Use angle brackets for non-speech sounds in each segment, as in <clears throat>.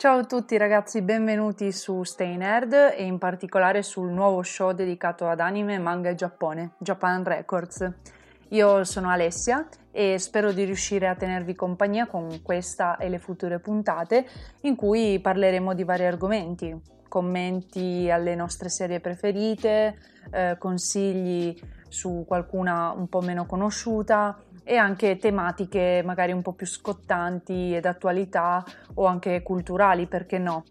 Ciao a tutti ragazzi, benvenuti su Stay Nerd e in particolare sul nuovo show dedicato ad anime, manga e Giappone, Japan Records. Io sono Alessia e spero di riuscire a tenervi compagnia con questa e le future puntate in cui parleremo di vari argomenti, commenti alle nostre serie preferite, eh, consigli su qualcuna un po' meno conosciuta e anche tematiche magari un po' più scottanti ed attualità o anche culturali, perché no?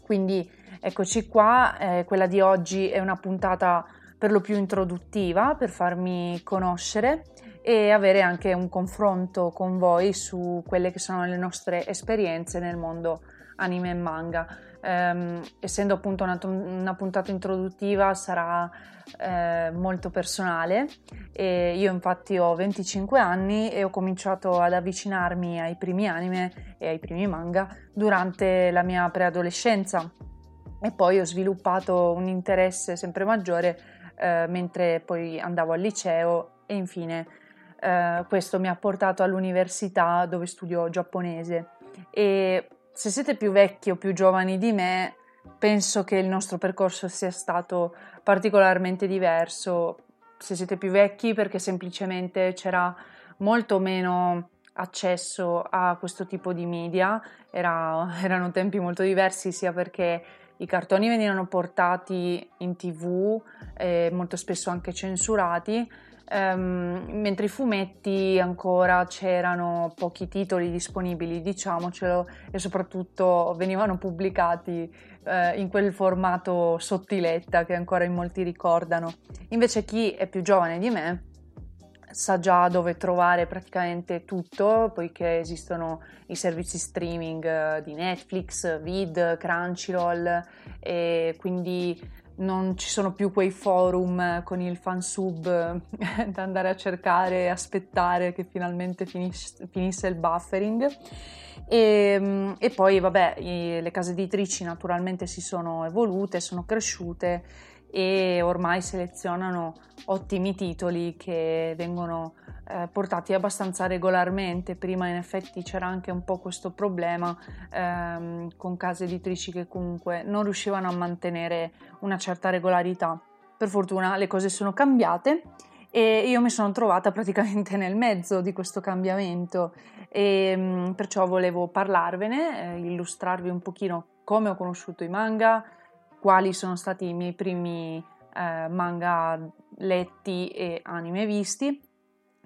Quindi eccoci qua, eh, quella di oggi è una puntata per lo più introduttiva per farmi conoscere e avere anche un confronto con voi su quelle che sono le nostre esperienze nel mondo anime e manga. Um, essendo appunto una, una, puntata introduttiva sarà eh, molto personale. E io infatti ho 25 anni e ho cominciato ad avvicinarmi ai primi anime e ai primi manga durante la mia preadolescenza. E poi ho sviluppato un interesse sempre maggiore eh, mentre poi andavo al liceo e infine eh, questo mi ha portato all'università dove studio giapponese. E se siete più vecchi o più giovani di me, penso che il nostro percorso sia stato particolarmente diverso. Se siete più vecchi perché semplicemente c'era molto meno accesso a questo tipo di media, Era, erano tempi molto diversi sia perché i cartoni venivano portati in tv, eh, molto spesso anche censurati, Um, mentre i fumetti ancora c'erano pochi titoli disponibili, diciamocelo, e soprattutto venivano pubblicati uh, in quel formato sottiletta che ancora in molti ricordano. Invece chi è più giovane di me sa già dove trovare praticamente tutto, poiché esistono i servizi streaming uh, di Netflix, Vid, Crunchyroll e quindi non ci sono più quei forum con il fansub <laughs> da andare a cercare e aspettare che finalmente finis- finisse il buffering. E, ehm, e poi, vabbè, le case editrici naturalmente si sono evolute, sono cresciute e ormai selezionano ottimi titoli che vengono eh, portati abbastanza regolarmente. Prima in effetti c'era anche un po' questo problema ehm, con case editrici che comunque non riuscivano a mantenere una certa regolarità. Per fortuna le cose sono cambiate e io mi sono trovata praticamente nel mezzo di questo cambiamento e mh, perciò volevo parlarvene, eh, illustrarvi un pochino come ho conosciuto i manga, quali sono stati i miei primi eh, manga letti e anime visti.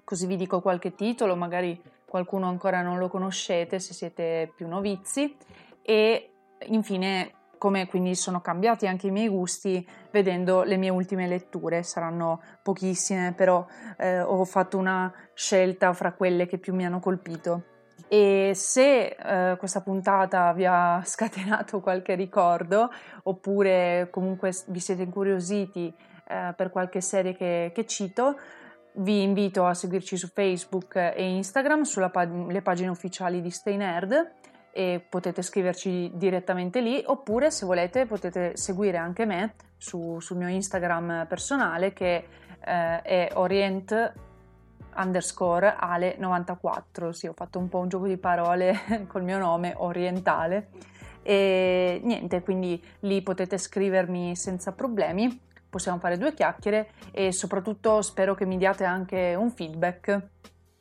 Così vi dico qualche titolo, magari qualcuno ancora non lo conoscete se siete più novizi e infine come quindi sono cambiati anche i miei gusti vedendo le mie ultime letture, saranno pochissime, però eh, ho fatto una scelta fra quelle che più mi hanno colpito. E se eh, questa puntata vi ha <laughs> scatenato qualche ricordo, oppure comunque vi siete incuriositi eh, per qualche serie che, che, cito, vi invito a seguirci su Facebook e Instagram, sulle pag- pagine ufficiali di Stay Nerd e potete scriverci direttamente lì, oppure se volete potete seguire anche me su, sul mio Instagram personale che eh, è orient underscore ale94, sì ho fatto un po' un gioco di parole <laughs> col mio nome orientale e niente, quindi lì potete scrivermi senza problemi, possiamo fare due chiacchiere e soprattutto spero che mi diate anche un feedback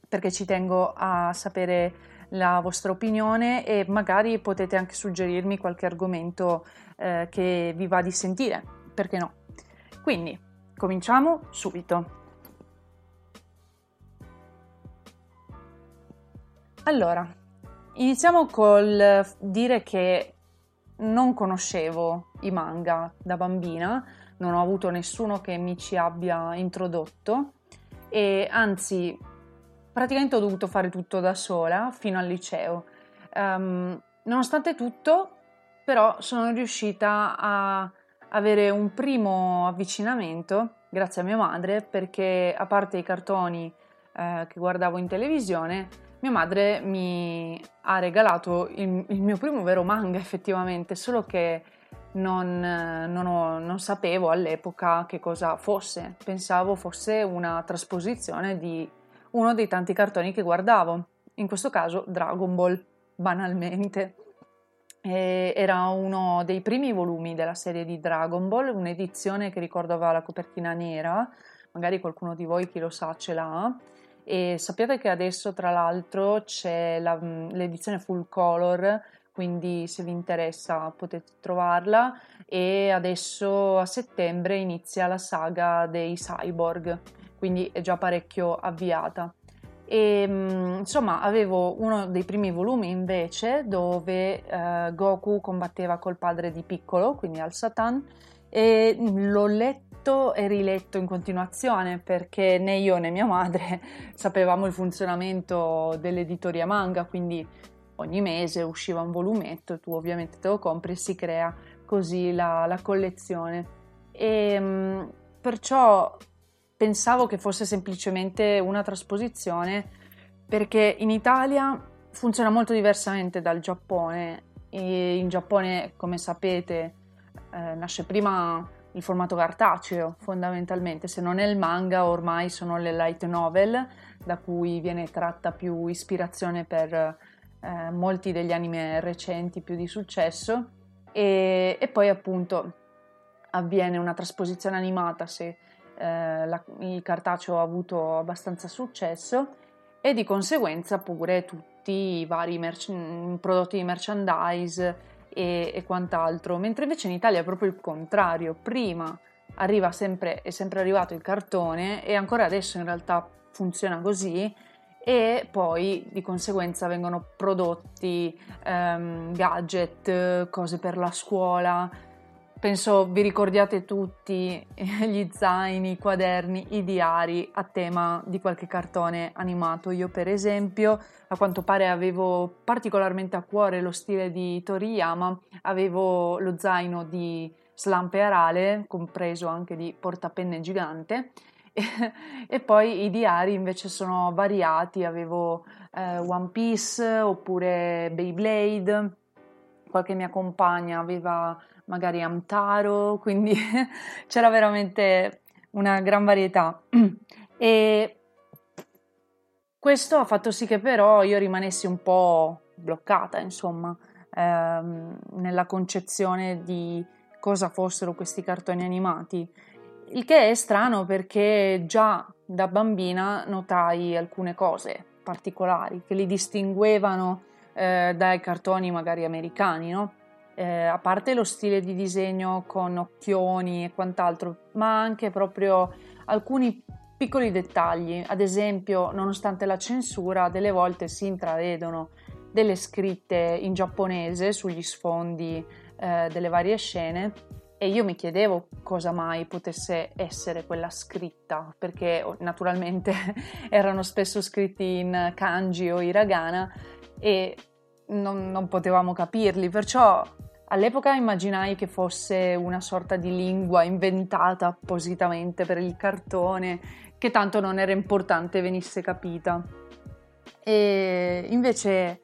perché ci tengo a sapere la vostra opinione e magari potete anche suggerirmi qualche argomento eh, che vi va di sentire, perché no? Quindi cominciamo subito. Allora, iniziamo col dire che non conoscevo i manga da bambina, non ho avuto nessuno che mi ci abbia introdotto e anzi praticamente ho dovuto fare tutto da sola fino al liceo. Um, nonostante tutto, però, sono riuscita a avere un primo avvicinamento grazie a mia madre perché a parte i cartoni eh, che guardavo in televisione, mia madre mi ha regalato il, il mio primo vero manga effettivamente, solo che non, non, ho, non, sapevo all'epoca che cosa fosse, pensavo fosse una trasposizione di uno dei tanti cartoni che guardavo, in questo caso Dragon Ball, banalmente. E era uno dei primi volumi della serie di Dragon Ball, un'edizione che ricordo aveva la copertina nera, magari qualcuno di voi chi lo sa ce l'ha. E sappiate che adesso, tra l'altro, c'è la, l'edizione full color, quindi se vi interessa potete trovarla. E adesso a settembre inizia la saga dei cyborg, quindi è già parecchio avviata. E insomma, avevo uno dei primi volumi invece dove eh, Goku combatteva col padre di Piccolo, quindi al Satan, e l'ho letto e riletto in continuazione perché né io né mia madre <laughs> sapevamo il funzionamento dell'editoria manga, quindi ogni mese usciva un volumetto, tu ovviamente te lo compri e si crea così la, la collezione. E perciò pensavo che fosse semplicemente una trasposizione perché in Italia funziona molto diversamente dal Giappone e in Giappone, come sapete, eh, nasce prima il formato cartaceo fondamentalmente, se non è il manga ormai sono le light novel da cui viene tratta più ispirazione per eh, molti degli anime recenti più di successo. E, e poi appunto avviene una trasposizione animata se eh, la, il cartaceo ha avuto abbastanza successo. E di conseguenza pure tutti i vari merch- prodotti di merchandise e, e, quant'altro, mentre invece in Italia è proprio il contrario, prima arriva sempre, è sempre arrivato il cartone e ancora adesso in realtà funziona così e poi di conseguenza vengono prodotti um, gadget, cose per la scuola, penso vi ricordiate tutti <laughs> gli zaini, i quaderni, i diari a tema di qualche cartone animato. Io per esempio, a quanto pare avevo particolarmente a cuore lo stile di Toriyama, avevo lo zaino di Slampe Arale, compreso anche di portapenne gigante, <laughs> e, poi i diari invece sono variati, avevo eh, One Piece oppure Beyblade, qualche mia compagna aveva magari Amtaro, quindi <laughs> c'era veramente una gran varietà. <clears throat> E questo ha fatto sì che però io rimanessi un po' bloccata, insomma, ehm, nella concezione di cosa fossero questi cartoni animati. Il che è strano perché già da bambina notai alcune cose particolari che li distinguevano eh, dai cartoni magari americani, no? Eh, a parte lo stile di disegno con occhioni e quant'altro, ma anche proprio alcuni piccoli dettagli. Ad esempio, nonostante la censura, delle volte si intravedono delle scritte in giapponese sugli sfondi eh, delle varie scene e io mi chiedevo cosa mai potesse essere quella scritta, perché oh, naturalmente <laughs> erano spesso scritti in kanji o hiragana e non, non potevamo capirli, perciò All'epoca immaginai che fosse una sorta di lingua inventata appositamente per il cartone, che tanto non era importante venisse capita. E invece,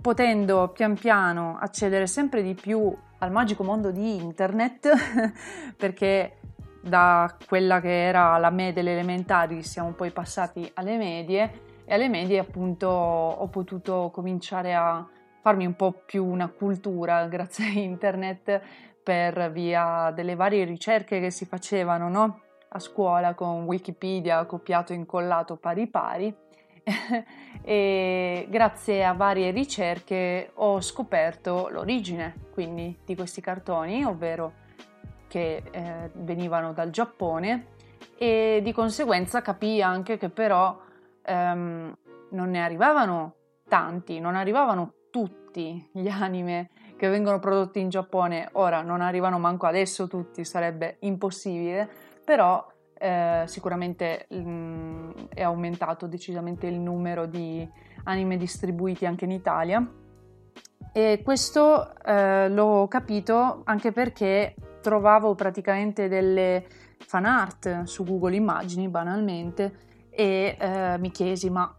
potendo pian piano accedere sempre di più al magico mondo di internet, <laughs> perché da quella che era la me delle elementari siamo poi passati alle medie e alle medie appunto ho potuto cominciare a farmi un po' più una cultura <laughs> grazie a internet per via delle varie ricerche che si facevano no? a scuola con Wikipedia copiato e incollato pari pari <laughs> e grazie a varie ricerche ho scoperto l'origine quindi di questi cartoni ovvero che eh, venivano dal Giappone e di conseguenza capii anche che però ehm, non ne arrivavano tanti, non arrivavano tutti gli anime che vengono prodotti in Giappone, ora non arrivano manco adesso tutti, sarebbe impossibile, però eh, sicuramente mh, mm, è aumentato decisamente il numero di anime distribuiti anche in Italia. E questo eh, l'ho capito anche perché trovavo praticamente delle fan art su Google Immagini banalmente e eh, mi chiesi ma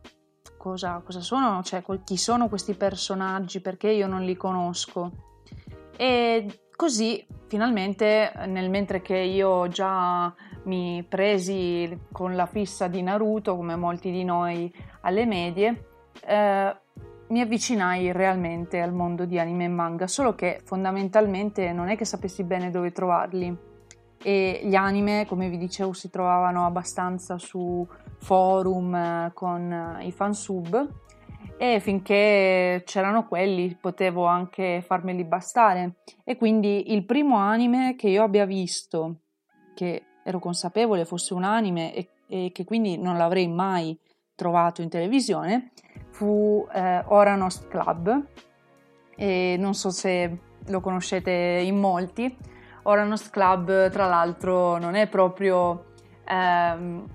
cosa, cosa sono, cioè chi sono questi personaggi, perché io non li conosco. E così finalmente nel mentre che io già mi presi con la fissa di Naruto come molti di noi alle medie eh, mi avvicinai realmente al mondo di anime e manga solo che fondamentalmente non è che sapessi bene dove trovarli e gli anime come vi dicevo si trovavano abbastanza su forum eh, con eh, i fansub e finché c'erano quelli potevo anche farmeli bastare. E quindi il primo anime che io abbia visto che ero consapevole fosse un anime e, e che quindi non l'avrei mai trovato in televisione fu eh, Oranost Club. E non so se lo conoscete in molti. Oranost Club tra l'altro non è proprio ehm,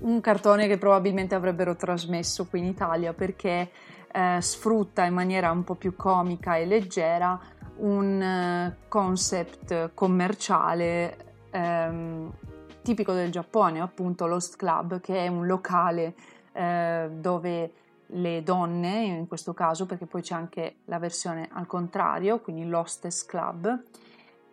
un cartone che probabilmente avrebbero trasmesso qui in Italia perché eh, sfrutta in maniera un po' più comica e leggera un eh, concept commerciale ehm, tipico del Giappone, appunto l'Host Club, che è un locale eh, dove le donne, in questo caso, perché poi c'è anche la versione al contrario, quindi l'Hostess Club.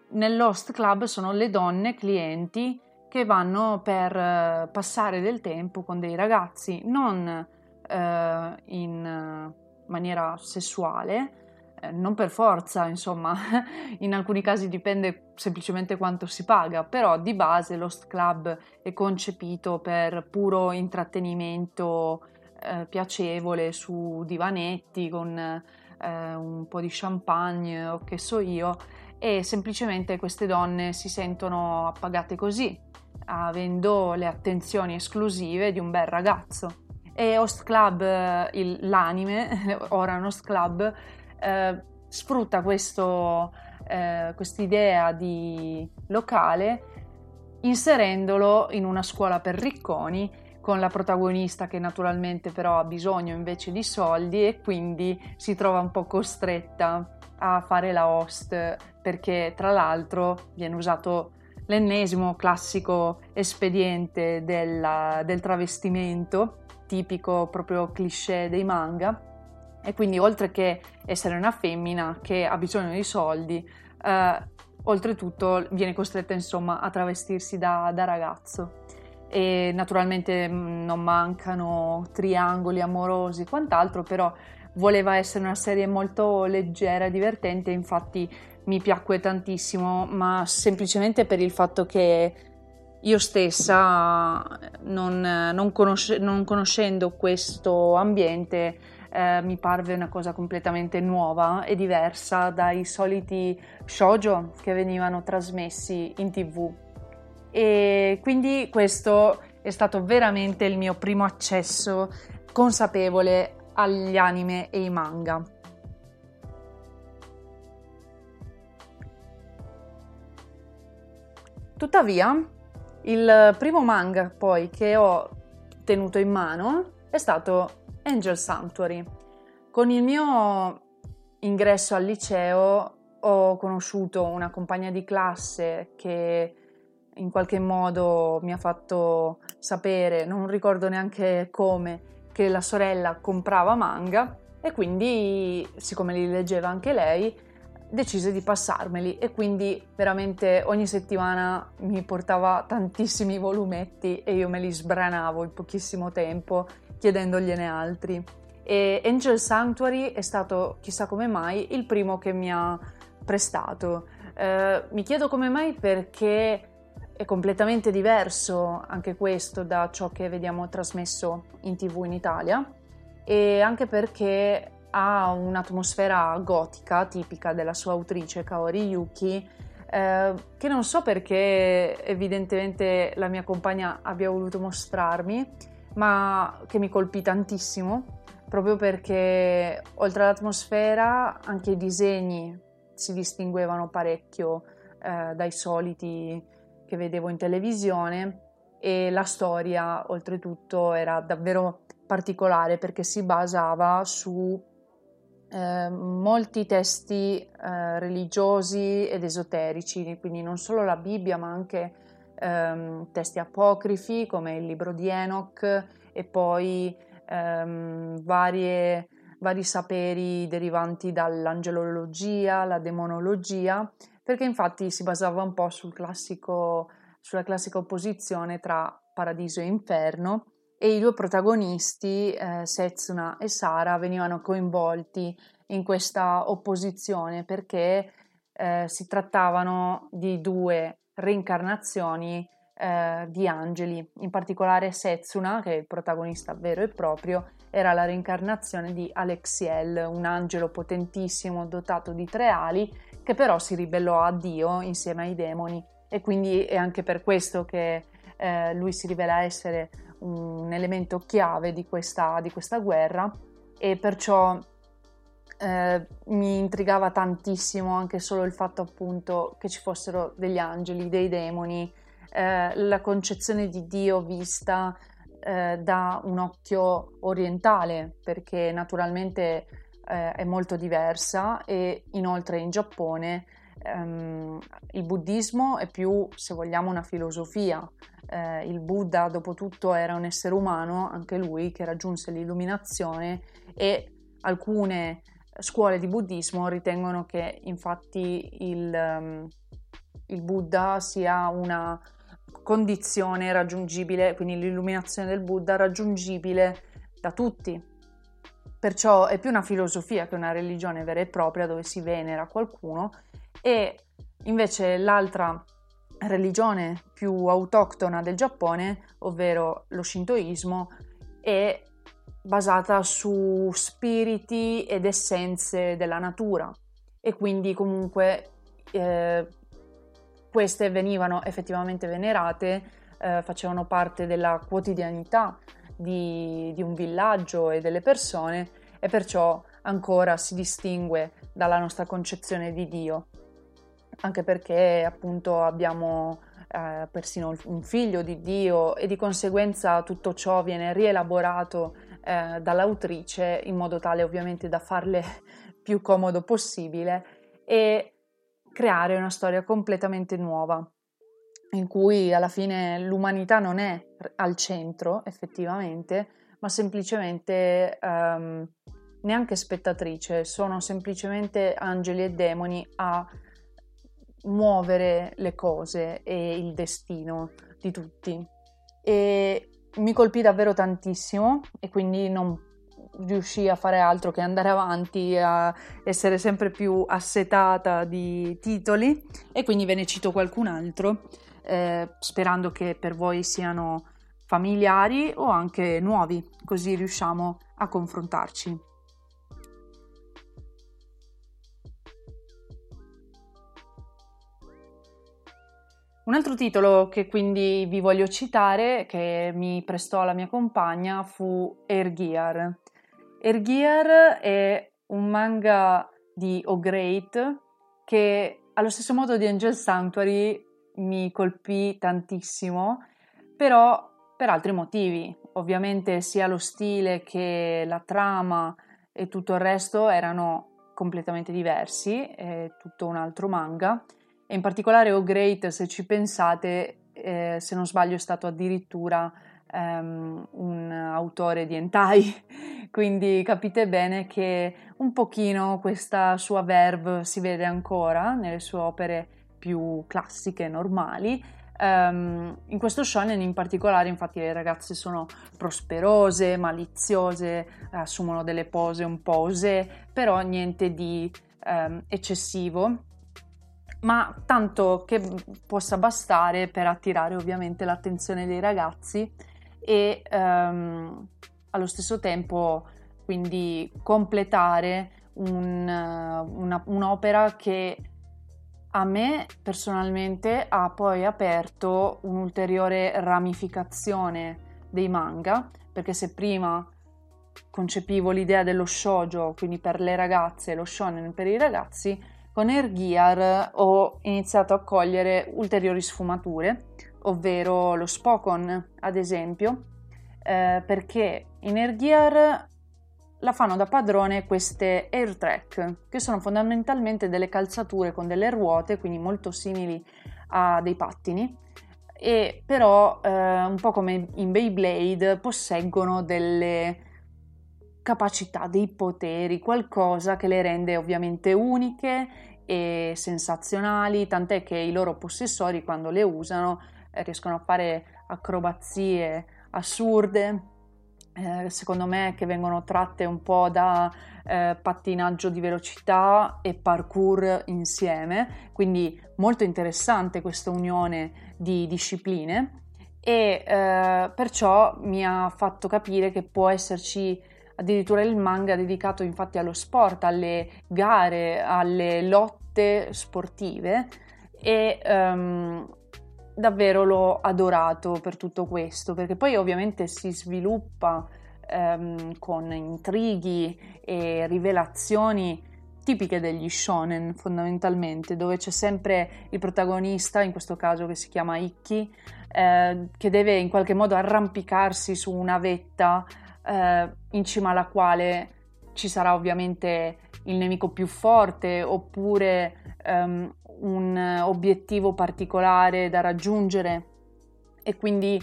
Nell'Host Club sono le donne clienti che vanno per eh, passare del tempo con dei ragazzi, non eh, in maniera sessuale, eh, non per forza, insomma, <laughs> in alcuni casi dipende semplicemente quanto si paga, però di base l'host club è concepito per puro intrattenimento eh, piacevole su divanetti con eh, un po' di champagne o che so io e semplicemente queste donne si sentono appagate così avendo le attenzioni esclusive di un bel ragazzo. E Host Club, eh, il, l'anime, <laughs> ora Host Club, eh, sfrutta questo, eh, quest'idea di locale inserendolo in una scuola per ricconi con la protagonista che naturalmente però ha bisogno invece di soldi e quindi si trova un po' costretta a fare la host perché tra l'altro viene usato l'ennesimo classico espediente della, del travestimento, tipico proprio cliché dei manga. E quindi oltre che essere una femmina che ha bisogno di soldi, eh, oltretutto viene costretta insomma a travestirsi da, da ragazzo. E naturalmente mm, non mancano triangoli amorosi e quant'altro, però voleva essere una serie molto leggera e divertente, infatti mi piacque tantissimo, ma semplicemente per il fatto che io stessa, non, non, conosce, non conoscendo questo ambiente, eh, mi parve una cosa completamente nuova e diversa dai soliti shoujo che venivano trasmessi in tv. E quindi questo è stato veramente il mio primo accesso consapevole agli anime e i manga. Tuttavia, il primo manga poi che ho tenuto in mano è stato Angel Sanctuary. Con il mio ingresso al liceo ho conosciuto una compagna di classe che in qualche modo mi ha fatto sapere, non ricordo neanche come, che la sorella comprava manga e quindi, siccome li leggeva anche lei, decise di passarmeli e quindi veramente ogni settimana mi portava tantissimi volumetti e io me li sbranavo in pochissimo tempo chiedendogliene altri. E Angel Sanctuary è stato, chissà come mai, il primo che mi ha prestato. Eh, mi chiedo come mai perché è completamente diverso anche questo da ciò che vediamo trasmesso in tv in Italia e anche perché ha un'atmosfera gotica tipica della sua autrice Kaori Yuki, eh, che non so perché evidentemente la mia compagna abbia voluto mostrarmi, ma che mi colpì tantissimo, proprio perché oltre all'atmosfera anche i disegni si distinguevano parecchio eh, dai soliti che vedevo in televisione e la storia oltretutto era davvero particolare perché si basava su eh, molti testi eh, religiosi ed esoterici, quindi non solo la Bibbia ma anche ehm, testi apocrifi come il libro di Enoch e poi ehm, varie, vari saperi derivanti dall'angelologia, la demonologia, perché infatti si basava un po' sul classico, sulla classica opposizione tra paradiso e inferno e i due protagonisti, eh, Setsuna e Sara, venivano coinvolti in questa opposizione perché eh, si trattavano di due reincarnazioni eh, di angeli, in particolare Setsuna, che è il protagonista vero e proprio, era la reincarnazione di Alexiel, un angelo potentissimo dotato di tre ali, che però si ribellò a Dio insieme ai demoni. E quindi è anche per questo che eh, lui si rivela essere un elemento chiave di questa, di questa guerra e perciò eh, mi intrigava tantissimo anche solo il fatto appunto che ci fossero degli angeli, dei demoni, eh, la concezione di Dio vista eh, da un occhio orientale, perché naturalmente eh, è molto diversa e inoltre in Giappone ehm, il buddismo è più, se vogliamo, una filosofia. Eh, il Buddha, dopo tutto, era un essere umano, anche lui, che raggiunse l'illuminazione e alcune scuole di buddismo ritengono che infatti il, um, il Buddha sia una condizione raggiungibile, quindi l'illuminazione del Buddha raggiungibile da tutti. Perciò è più una filosofia che una religione vera e propria dove si venera qualcuno e invece l'altra religione più autoctona del Giappone, ovvero lo shintoismo, è basata su spiriti ed essenze della natura. E quindi comunque eh, queste venivano effettivamente venerate, eh, facevano parte della quotidianità di, di un villaggio e delle persone e perciò ancora si distingue dalla nostra concezione di Dio, anche perché appunto abbiamo eh, persino un figlio di Dio e di conseguenza tutto ciò viene rielaborato eh, dall'autrice in modo tale ovviamente da farle <laughs> più comodo possibile e creare una storia completamente nuova, in cui alla fine l'umanità non è al centro effettivamente, ma semplicemente um, neanche spettatrice, sono semplicemente angeli e demoni a muovere le cose e il destino di tutti. E mi colpì davvero tantissimo e quindi non riuscii a fare altro che andare avanti, a essere sempre più assetata di titoli e quindi ve ne cito qualcun altro, eh, sperando che per voi siano familiari o anche nuovi, così riusciamo a confrontarci. Un altro titolo che quindi vi voglio citare, che mi prestò la mia compagna, fu Air Gear. È un manga di O'Great che allo stesso modo di Angel Sanctuary mi colpì tantissimo, però per altri motivi. Ovviamente sia lo stile che la trama e tutto il resto erano completamente diversi, è tutto un altro manga e in particolare O Great, se ci pensate, eh, se non sbaglio è stato addirittura um, un autore di hentai, <laughs> quindi capite bene che un pochino questa sua verve si vede ancora nelle sue opere più classiche, normali, Um, in questo shonen in particolare infatti le ragazze sono prosperose, maliziose, assumono delle pose un po' osè, però niente di um, eccessivo ma tanto che possa bastare per attirare ovviamente l'attenzione dei ragazzi e ehm, allo stesso tempo quindi completare un, una, un'opera che a me personalmente ha poi aperto un'ulteriore ramificazione dei manga perché se prima concepivo l'idea dello shoujo quindi per le ragazze lo shonen per i ragazzi con Air Gear ho iniziato a cogliere ulteriori sfumature, ovvero lo Spokon, ad esempio, eh, perché in Air Gear la fanno da padrone queste AirTrack, che sono fondamentalmente delle calzature con delle ruote, quindi molto simili a dei pattini, e però eh, un po' come in Beyblade posseggono delle capacità, dei poteri, qualcosa che le rende ovviamente uniche e sensazionali, tant'è che i loro possessori quando le usano eh, riescono a fare acrobazie assurde, eh, secondo me che vengono tratte un po' da eh, pattinaggio di velocità e parkour insieme, quindi molto interessante questa unione di discipline e eh, perciò mi ha fatto capire che può esserci addirittura il manga dedicato infatti allo sport, alle gare, alle lotte sportive e um, davvero l'ho adorato per tutto questo, perché poi ovviamente si sviluppa ehm, con intrighi e rivelazioni tipiche degli shonen fondamentalmente, dove c'è sempre il protagonista, in questo caso che si chiama Ikki, eh, che deve in qualche modo arrampicarsi su una vetta eh, in cima alla quale ci sarà ovviamente il nemico più forte oppure um, un obiettivo particolare da raggiungere. E quindi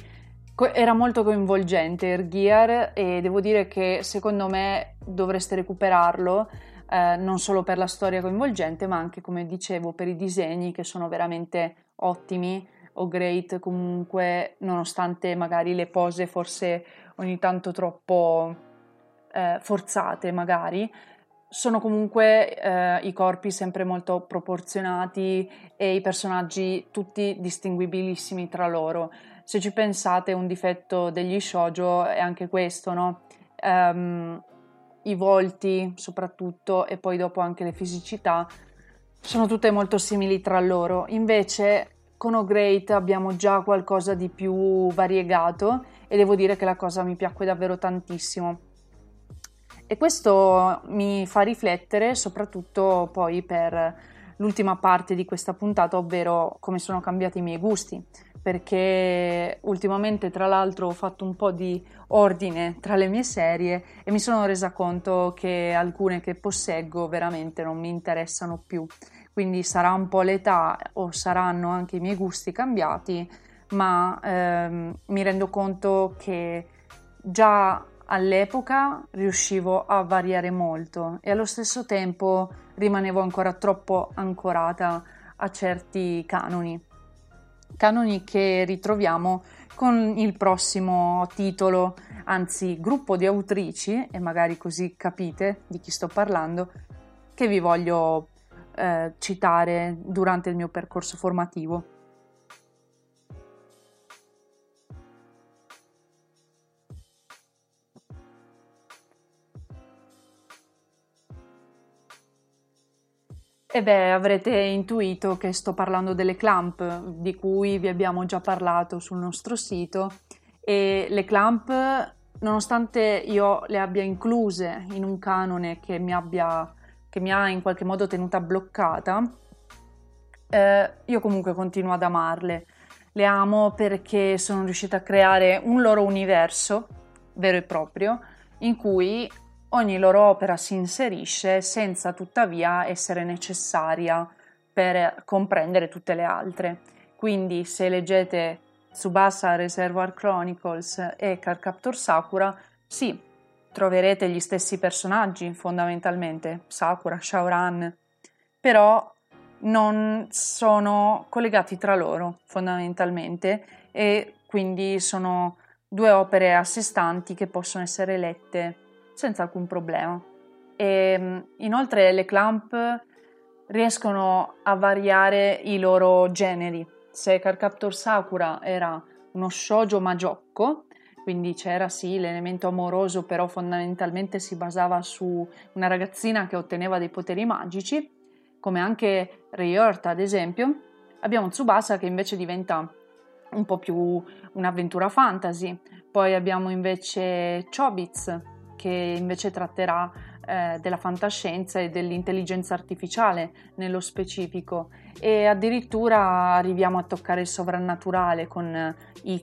era molto coinvolgente Air e devo dire che secondo me dovreste recuperarlo eh, non solo per la storia coinvolgente ma anche come dicevo per i disegni che sono veramente ottimi o great comunque nonostante magari le pose forse ogni tanto troppo eh, forzate magari sono comunque eh, i corpi sempre molto proporzionati e i personaggi tutti distinguibilissimi tra loro. Se ci pensate, un difetto degli shoujo è anche questo, no? Um, I volti, soprattutto, e poi dopo anche le fisicità, sono tutte molto simili tra loro. Invece, con O abbiamo già qualcosa di più variegato e devo dire che la cosa mi piacque davvero tantissimo e questo mi fa riflettere soprattutto poi per l'ultima parte di questa puntata, ovvero come sono cambiati i miei gusti, perché ultimamente tra l'altro ho fatto un po' di ordine tra le mie serie e mi sono resa conto che alcune che posseggo veramente non mi interessano più. Quindi sarà un po' l'età o saranno anche i miei gusti cambiati, ma ehm, mi rendo conto che già all'epoca riuscivo a variare molto e allo stesso tempo rimanevo ancora troppo ancorata a certi canoni. Canoni che ritroviamo con il prossimo titolo, anzi gruppo di autrici, e magari così capite di chi sto parlando, che vi voglio eh, citare durante il mio percorso formativo. E beh, avrete intuito che sto parlando delle clamp, di cui vi abbiamo già parlato sul nostro sito e le clamp, nonostante io le abbia incluse in un canone che mi, abbia, che mi ha in qualche modo tenuta bloccata, eh, io comunque continuo ad amarle. Le amo perché sono riuscita a creare un loro universo vero e proprio in cui ogni loro opera si inserisce senza tuttavia essere necessaria per comprendere tutte le altre. Quindi se leggete Tsubasa Reservoir Chronicles e Cardcaptor Sakura, sì, troverete gli stessi personaggi fondamentalmente, Sakura, Shaoran, però non sono collegati tra loro fondamentalmente e quindi sono due opere a sé stanti che possono essere lette senza alcun problema. E, ehm, inoltre le clamp riescono a variare i loro generi. Se Carcaptor Sakura era uno shoujo maggiocco, quindi c'era sì l'elemento amoroso, però fondamentalmente si basava su una ragazzina che otteneva dei poteri magici, come anche Ryorta ad esempio, abbiamo Tsubasa che invece diventa un po' più un'avventura fantasy, poi abbiamo invece Chobits che invece tratterà eh, della fantascienza e dell'intelligenza artificiale nello specifico e addirittura arriviamo a toccare il sovrannaturale con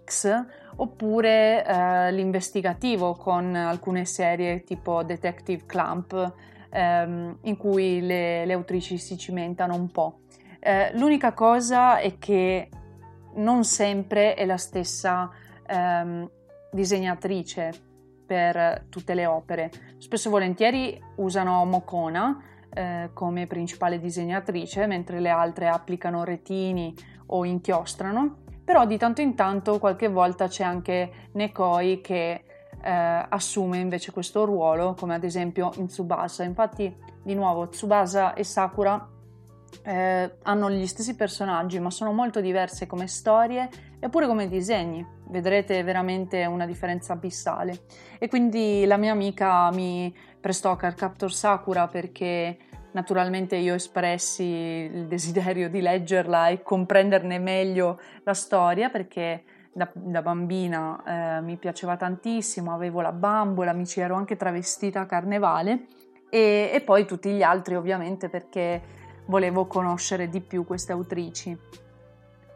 X oppure eh, l'investigativo con alcune serie tipo Detective Clamp ehm, in cui le, le, autrici si cimentano un po'. Eh, l'unica cosa è che non sempre è la stessa ehm, disegnatrice per tutte le opere. Spesso e volentieri usano Mokona eh, come principale disegnatrice, mentre le altre applicano retini o inchiostrano, però di tanto in tanto qualche volta c'è anche Nekoi che eh, assume invece questo ruolo, come ad esempio in Tsubasa. Infatti, di nuovo, Tsubasa e Sakura eh, hanno gli stessi personaggi, ma sono molto diverse come storie eppure come disegni. Vedrete veramente una differenza abissale. E quindi la mia amica mi prestò Card Captor Sakura perché naturalmente io espressi il <laughs> desiderio di leggerla e comprenderne meglio la storia perché da, da bambina eh, mi piaceva tantissimo, avevo la bambola, mi ci ero anche travestita a carnevale e, e poi tutti gli altri ovviamente perché volevo conoscere di più queste autrici.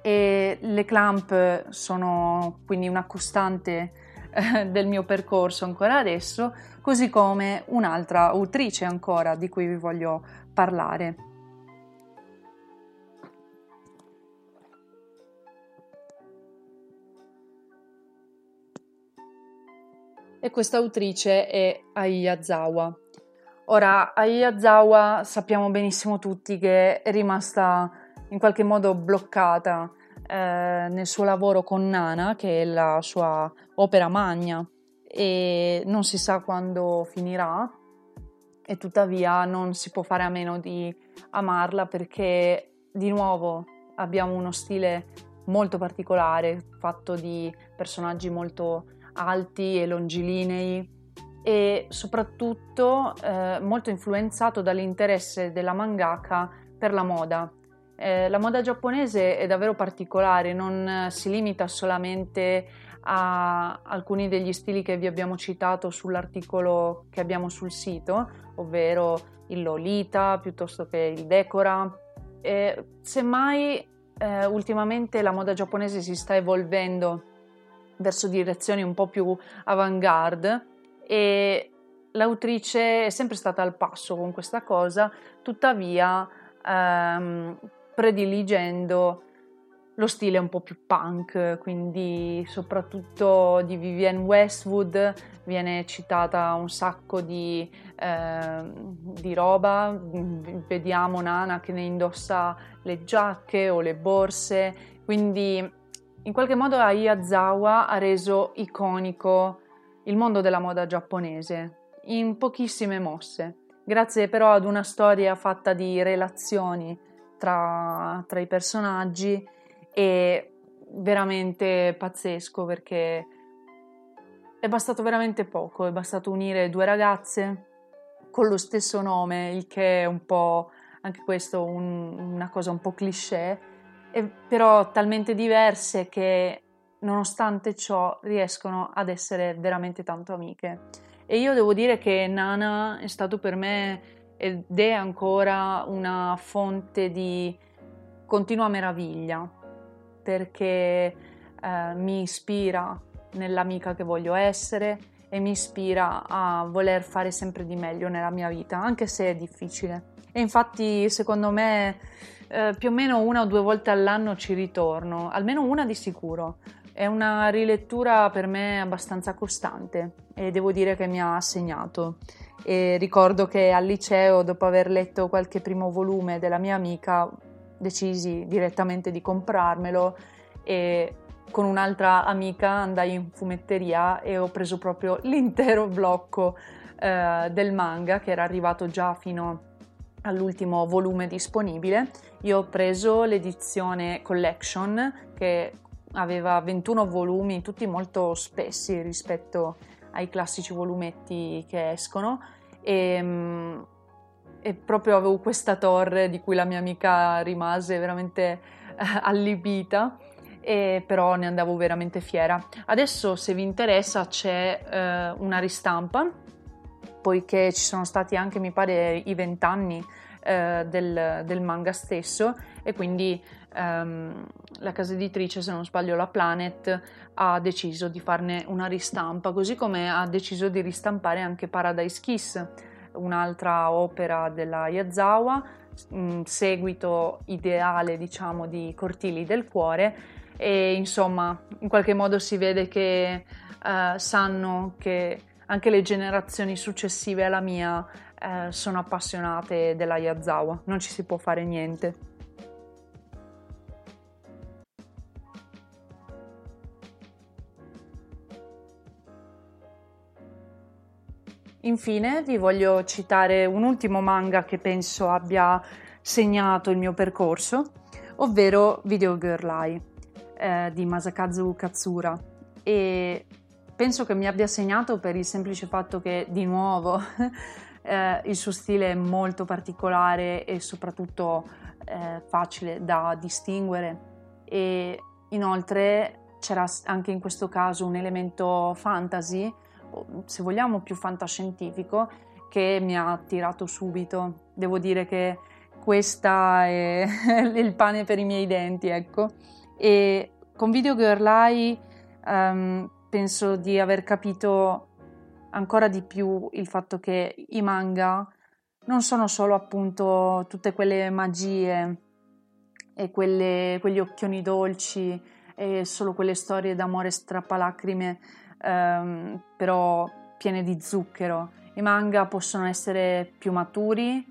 E le clamp sono quindi una costante eh, del mio percorso ancora adesso, così come un'altra autrice ancora di cui vi voglio parlare. E questa autrice è Ai Yazawa. Ora, Ai Yazawa sappiamo benissimo tutti che è rimasta in qualche modo bloccata eh, nel suo lavoro con Nana, che è la sua opera magna, e non si sa quando finirà, e tuttavia non si può fare a meno di amarla perché di nuovo abbiamo uno stile molto particolare, fatto di personaggi molto alti e longilinei e soprattutto eh, molto influenzato dall'interesse della mangaka per la moda. Eh, la moda giapponese è davvero particolare, non si limita solamente a alcuni degli stili che vi abbiamo citato sull'articolo che abbiamo sul sito, ovvero il Lolita piuttosto che il Decora. E, semmai eh, ultimamente la moda giapponese si sta evolvendo verso direzioni un po' più avant-garde e l'autrice è sempre stata al passo con questa cosa, tuttavia ehm, prediligendo lo stile un po' più punk, quindi soprattutto di Vivienne Westwood viene citata un sacco di, eh, di, roba, vediamo Nana che ne indossa le giacche o le borse, quindi in qualche modo Ayazawa ha reso iconico il mondo della moda giapponese in pochissime mosse, grazie però ad una storia fatta di relazioni tra, tra i personaggi e veramente pazzesco perché è bastato veramente poco, è bastato unire due ragazze con lo stesso nome, il che è un po' anche questo un, una cosa un po' cliché, e però talmente diverse che nonostante ciò riescono ad essere veramente tanto amiche. E io devo dire che Nana è stato per me ed è ancora una fonte di continua meraviglia perché eh, mi ispira nell'amica che voglio essere e mi ispira a voler fare sempre di meglio nella mia vita, anche se è difficile. E infatti, secondo me, eh, più o meno una o due volte all'anno ci ritorno, almeno una di sicuro. È una rilettura per me abbastanza costante e devo dire che mi ha segnato. E ricordo che al liceo, dopo aver letto qualche primo volume della mia amica, decisi direttamente di comprarmelo e con un'altra amica andai in fumetteria e ho preso proprio <laughs> l'intero blocco eh, del manga che era arrivato già fino all'ultimo volume disponibile. Io ho preso l'edizione collection che aveva 21 volumi, tutti molto spessi rispetto ai classici volumetti che escono e mm, e proprio avevo questa torre di cui la mia amica rimase veramente eh, allibita e però ne andavo veramente fiera. Adesso se vi interessa c'è eh, una ristampa poiché ci sono stati anche, mi pare, i vent'anni eh, del, del, manga stesso e quindi ehm, la casa editrice, se non sbaglio la Planet, ha deciso di farne una ristampa, così come ha deciso di ristampare anche Paradise Kiss, un'altra opera della Yazawa, seguito ideale diciamo di Cortili del Cuore e insomma in qualche modo si vede che eh, sanno che anche le generazioni successive alla mia eh, sono appassionate della Yazawa, non ci si può fare niente. Infine vi voglio citare un ultimo manga che penso abbia segnato il mio percorso, ovvero Video Girl Eye eh, di Masakazu Katsura. E penso che mi abbia segnato per il semplice fatto che di nuovo <laughs> eh, il suo stile è molto particolare e soprattutto eh, facile da distinguere. E inoltre c'era anche in questo caso un elemento fantasy se vogliamo più fantascientifico, che mi ha attirato subito. Devo dire che questa è <laughs> il pane per i miei denti, ecco. E con Video Girl Eye um, penso di aver capito ancora di più il fatto che i manga non sono solo appunto tutte quelle magie e quelle, quegli occhioni dolci e solo quelle storie d'amore strappalacrime ehm, però piene di zucchero. I manga possono essere più maturi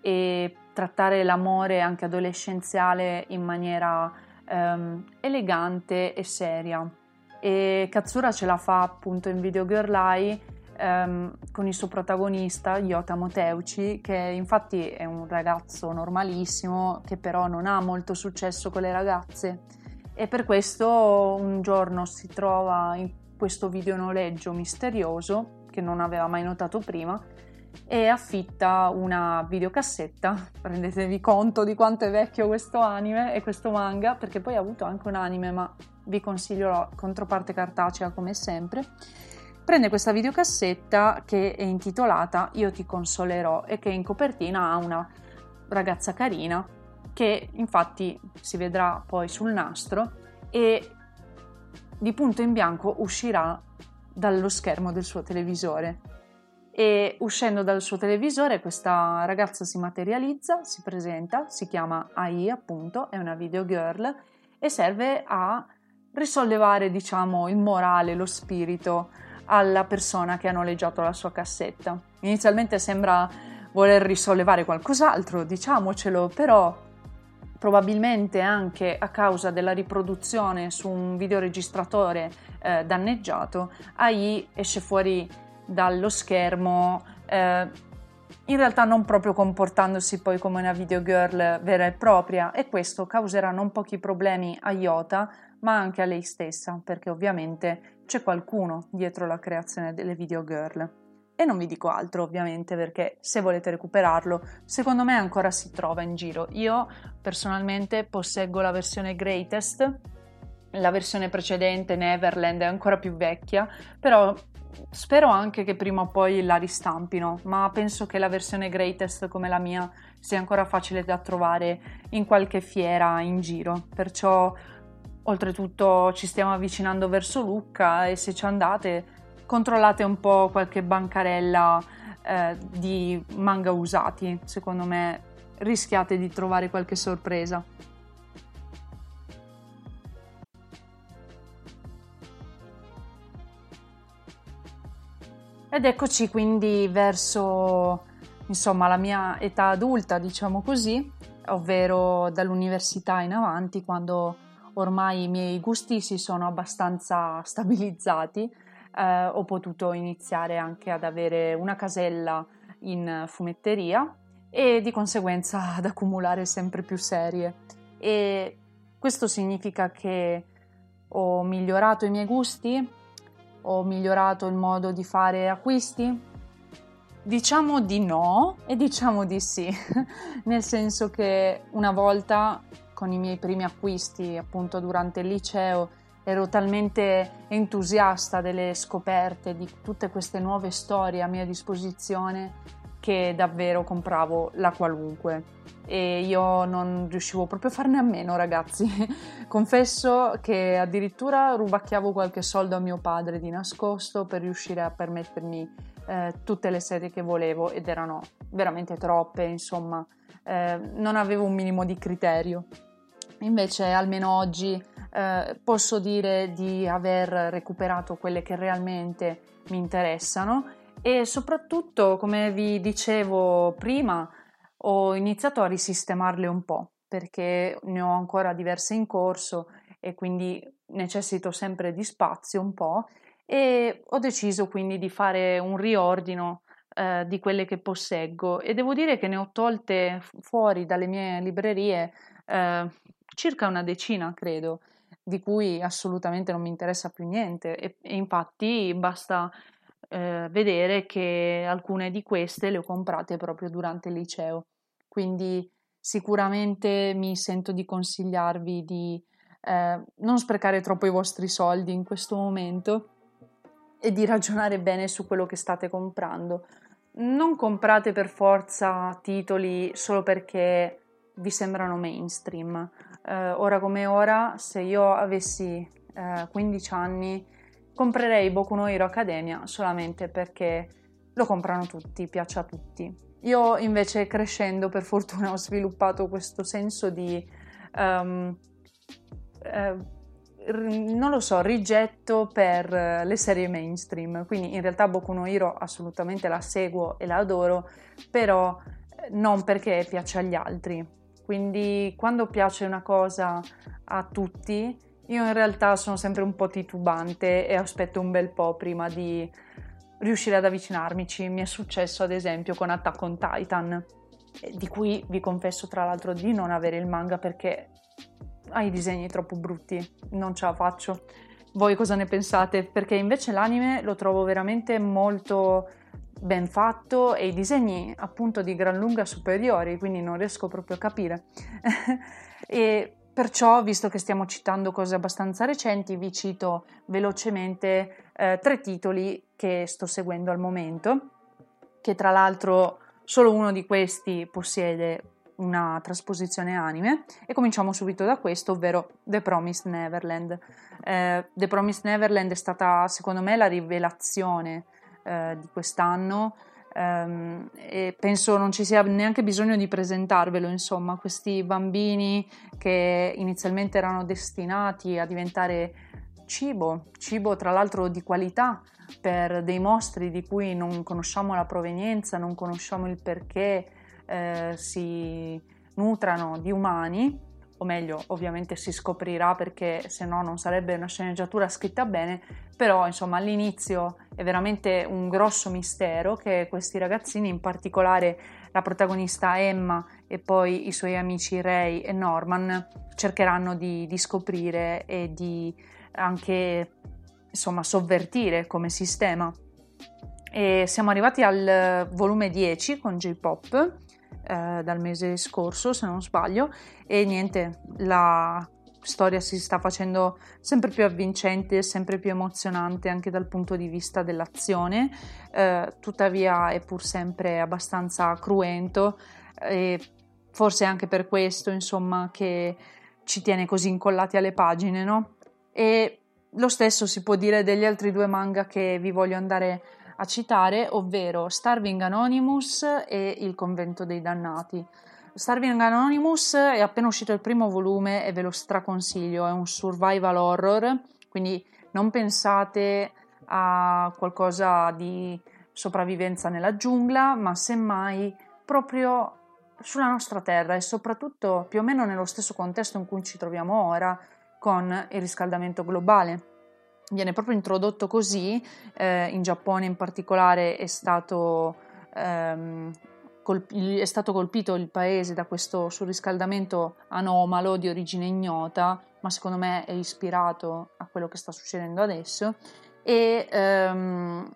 e trattare l'amore anche adolescenziale in maniera ehm, elegante e seria. E Katsura ce la fa appunto in Video Girl Eye ehm, con il suo protagonista Yota Moteuchi, che infatti è un ragazzo normalissimo che però non ha molto successo con le ragazze e per questo un giorno si trova in questo videonoleggio misterioso che non aveva mai notato prima e affitta una videocassetta. <laughs> Prendetevi conto di quanto è vecchio questo anime e questo manga, perché poi ha avuto anche un anime, ma vi consiglio la controparte cartacea come sempre. Prende questa videocassetta che è intitolata Io ti consolerò e che in copertina ha una ragazza carina che infatti si vedrà poi sul nastro e di punto in bianco uscirà dallo schermo del suo televisore. E uscendo dal suo televisore questa ragazza si materializza, si presenta, si chiama AI appunto, è una video girl e serve a risollevare diciamo il morale, lo spirito alla persona che ha noleggiato la sua cassetta. Inizialmente sembra voler risollevare qualcos'altro, diciamocelo, però probabilmente anche a causa della riproduzione su un videoregistratore eh, danneggiato, AI esce fuori dallo schermo eh, in realtà non proprio comportandosi poi come una videogirl vera e propria e questo causerà non pochi problemi a Iota ma anche a lei stessa perché ovviamente c'è qualcuno dietro la creazione delle videogirl. E non vi dico altro ovviamente perché se volete recuperarlo, secondo me ancora si trova in giro. Io personalmente posseggo la versione Greatest, la versione precedente Neverland è ancora più vecchia, però spero anche che prima o poi la ristampino, ma penso che la versione Greatest come la mia sia ancora facile da trovare in qualche fiera in giro, perciò oltretutto ci stiamo avvicinando verso Lucca e se ci andate controllate un po' qualche bancarella eh, di manga usati, secondo me rischiate di trovare qualche sorpresa. Ed eccoci quindi verso insomma la mia età adulta, diciamo così, ovvero dall'università in avanti, quando ormai i miei gusti si sono abbastanza stabilizzati eh, ho potuto iniziare anche ad avere una casella in fumetteria e di conseguenza <laughs> ad accumulare sempre più serie. E questo significa che ho migliorato i miei gusti, ho migliorato il modo di fare acquisti. Diciamo di no e diciamo di sì, <laughs> nel senso che una volta con i miei primi acquisti appunto durante il liceo ero talmente entusiasta delle scoperte, di tutte queste nuove storie a mia disposizione che davvero compravo la qualunque. E io non riuscivo proprio a farne a meno ragazzi. <laughs> Confesso che addirittura rubacchiavo qualche soldo a mio padre di nascosto per riuscire a permettermi eh, tutte le serie che volevo ed erano veramente troppe insomma. Eh, non avevo un minimo di criterio. Invece almeno oggi eh, posso dire di aver recuperato quelle che realmente mi interessano. E soprattutto, come vi dicevo prima, ho iniziato a risistemarle un po' perché ne ho ancora diverse in corso e quindi necessito sempre di spazio un po' e ho deciso quindi di fare un riordino eh, di quelle che posseggo. E devo dire che ne ho tolte fuori dalle mie librerie eh, circa una decina credo di cui assolutamente non mi interessa più niente e, e infatti basta eh, vedere che alcune di queste le ho comprate proprio durante il liceo. Quindi sicuramente mi sento di consigliarvi di eh, non sprecare troppo i vostri soldi in questo momento e di ragionare bene su quello che state comprando. Non comprate per forza titoli solo perché vi sembrano mainstream. Eh, ora come ora, se io avessi eh, 15 anni comprerei Boku no Hero Academia solamente perché lo comprano tutti, piace a tutti. Io invece crescendo per fortuna ho sviluppato questo senso di um, eh, non lo so, rigetto per le serie mainstream. Quindi in realtà Boku no Hero assolutamente la seguo e la adoro, però non perché piace agli altri. Quindi quando piace una cosa a tutti, io in realtà sono sempre un po' titubante e aspetto un bel po' prima di riuscire ad avvicinarmici. Mi è successo ad esempio con Attack on Titan, di cui vi confesso tra l'altro di non avere il manga perché ha i disegni troppo brutti, non ce la faccio. Voi cosa ne pensate? Perché invece l'anime lo trovo veramente molto ben fatto e i disegni appunto di gran lunga superiori, quindi non riesco proprio a capire. <laughs> e Perciò, visto che stiamo citando cose abbastanza recenti, vi cito velocemente eh, tre titoli che sto seguendo al momento, che tra l'altro solo uno di questi possiede una trasposizione anime e cominciamo subito da questo, ovvero The Promised Neverland. Eh, The Promised Neverland è stata secondo me la rivelazione eh, di quest'anno Um, e penso non ci sia neanche bisogno di presentarvelo, insomma, questi bambini che inizialmente erano destinati a diventare cibo, cibo tra l'altro di qualità per dei mostri di cui non conosciamo la provenienza, non conosciamo il perché eh, si nutrano di umani, o meglio, ovviamente si scoprirà perché se no non sarebbe una sceneggiatura scritta bene, però insomma all'inizio è veramente un grosso mistero che questi ragazzini, in particolare la protagonista Emma e poi i suoi amici Ray e Norman, cercheranno di, di scoprire e di anche insomma sovvertire come sistema. E siamo arrivati al volume 10 con J-Pop eh, dal mese scorso, se non sbaglio, e niente, la storia si sta facendo sempre più avvincente, sempre più emozionante anche dal punto di vista dell'azione, eh, tuttavia è pur sempre abbastanza cruento e forse anche per questo, insomma, che ci tiene così incollati alle pagine, no? E lo stesso si può dire degli altri due manga che vi voglio andare a citare, ovvero Starving Anonymous e Il convento dei dannati. Starving Anonymous è appena uscito il primo volume e ve lo straconsiglio, è un survival horror, quindi non pensate a qualcosa di sopravvivenza nella giungla, ma semmai proprio sulla nostra terra e soprattutto più o meno nello stesso contesto in cui ci troviamo ora con il riscaldamento globale. Viene proprio introdotto così, eh, in Giappone in particolare è stato ehm, è stato colpito il paese da questo surriscaldamento anomalo di origine ignota, ma secondo me è ispirato a quello che sta succedendo adesso, e ehm,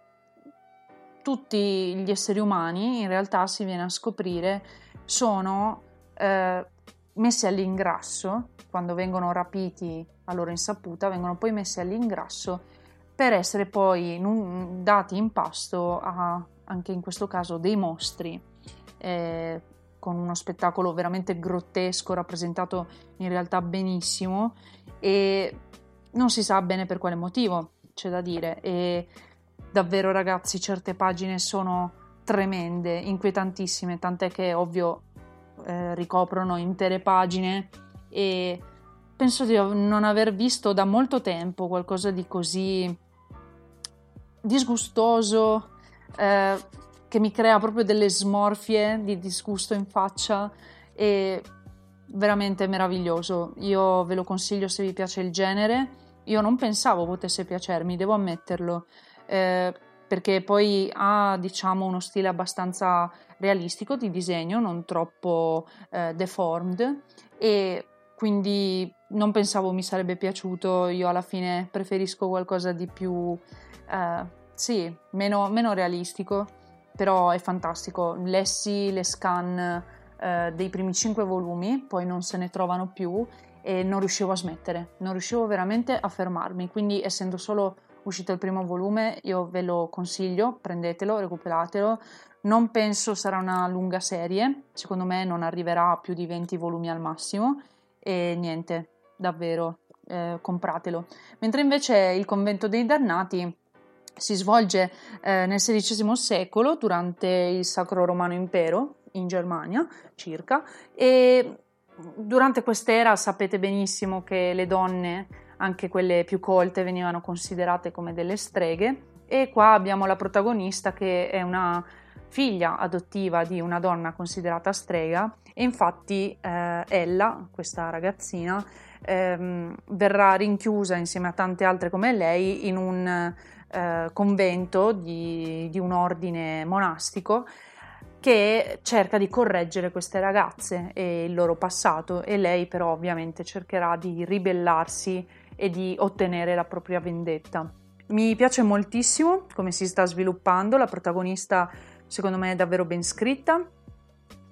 tutti gli esseri umani in realtà si viene a scoprire sono eh, messi all'ingrasso, quando vengono rapiti a loro insaputa, vengono poi messi all'ingrasso per essere poi dati in pasto a, anche in questo caso, dei mostri. Eh, con uno spettacolo veramente grottesco, rappresentato in realtà benissimo e non si sa bene per quale motivo, c'è da dire. E davvero ragazzi, certe pagine sono tremende, inquietantissime, tant'è che ovvio eh, ricoprono intere pagine e penso di non aver visto da molto tempo qualcosa di così disgustoso, eh, che mi crea proprio delle smorfie di disgusto in faccia e veramente meraviglioso. Io ve lo consiglio se vi piace il genere. Io non pensavo potesse piacermi, devo ammetterlo, eh, perché poi ha diciamo uno stile abbastanza realistico di disegno, non troppo eh, deformed e quindi non pensavo mi sarebbe piaciuto. Io alla fine preferisco qualcosa di più, eh, sì, meno, meno realistico però è fantastico. Lessi le scan eh, dei primi cinque volumi, poi non se ne trovano più e non riuscivo a smettere, non riuscivo veramente a fermarmi, quindi essendo solo uscito il primo volume io ve lo consiglio, prendetelo, recuperatelo. Non penso sarà una lunga serie, secondo me non arriverà a più di 20 volumi al massimo e niente, davvero, eh, compratelo. Mentre invece il convento dei dannati si svolge eh, nel XVI secolo durante il Sacro Romano Impero in Germania circa e durante quest'era sapete benissimo che le donne, anche quelle più colte, venivano considerate come delle streghe. E qua abbiamo la protagonista che è una figlia adottiva di una donna considerata strega. E infatti eh, Ella, questa ragazzina, ehm, verrà rinchiusa insieme a tante altre come lei in un eh, convento di, di un ordine monastico che cerca di correggere queste ragazze e il loro passato. E lei però ovviamente cercherà di ribellarsi e di ottenere la propria vendetta. Mi piace moltissimo come si sta sviluppando, la protagonista secondo me è davvero ben scritta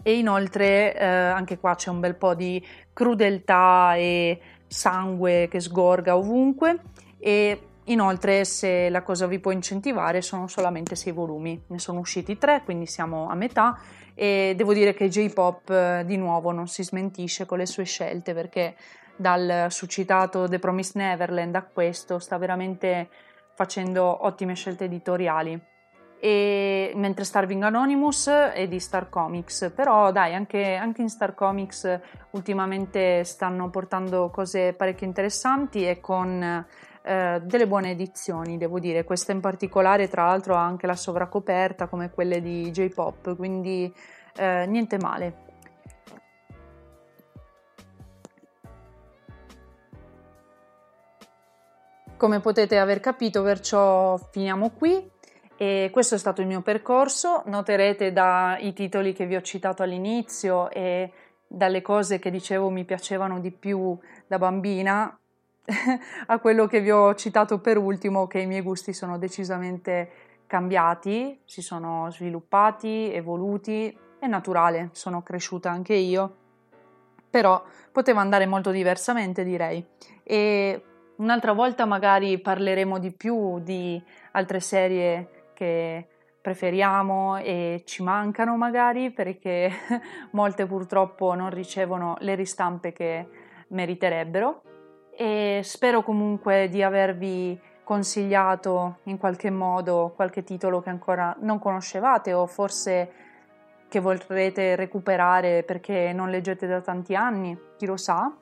e inoltre eh, anche qua c'è un bel po' di crudeltà e sangue che sgorga ovunque e Inoltre, se la cosa vi può incentivare, sono solamente sei volumi, ne sono usciti tre, quindi siamo a metà e devo dire che J-Pop eh, di nuovo non si smentisce con le sue scelte perché dal suscitato The Promised Neverland a questo sta veramente facendo ottime scelte editoriali. E, mentre Starving Anonymous è di Star Comics, però dai, anche, anche in Star Comics ultimamente stanno portando cose parecchio interessanti e con eh, delle buone edizioni, devo dire. Questa in particolare, tra l'altro, ha anche la sovracoperta come quelle di J-Pop, quindi eh, niente male. Come potete aver capito, perciò finiamo qui. E questo è stato il mio percorso. Noterete dai titoli che vi ho citato all'inizio e dalle cose che dicevo mi piacevano di più da bambina, <laughs> a quello che vi ho citato per ultimo, che i miei gusti sono decisamente cambiati, si sono sviluppati, evoluti, è naturale, sono cresciuta anche io, però poteva andare molto diversamente direi. E un'altra volta magari parleremo di più di altre serie che preferiamo e ci mancano magari perché <laughs> molte purtroppo non ricevono le ristampe che meriterebbero e spero comunque di avervi consigliato in qualche modo qualche titolo che ancora non conoscevate o forse che vorrete recuperare perché non leggete da tanti anni, chi lo sa.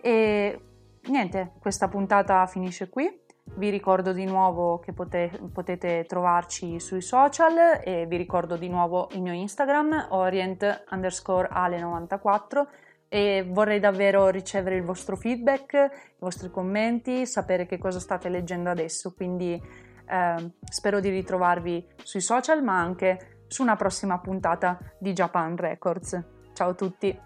E niente, questa puntata finisce qui. Vi ricordo di nuovo che potete, potete trovarci sui social e vi ricordo di nuovo il mio Instagram, orient underscore ale94 e vorrei davvero ricevere il vostro feedback, i vostri commenti, sapere che cosa state leggendo adesso, quindi eh, spero di ritrovarvi sui social ma anche su una prossima puntata di Japan Records. Ciao a tutti!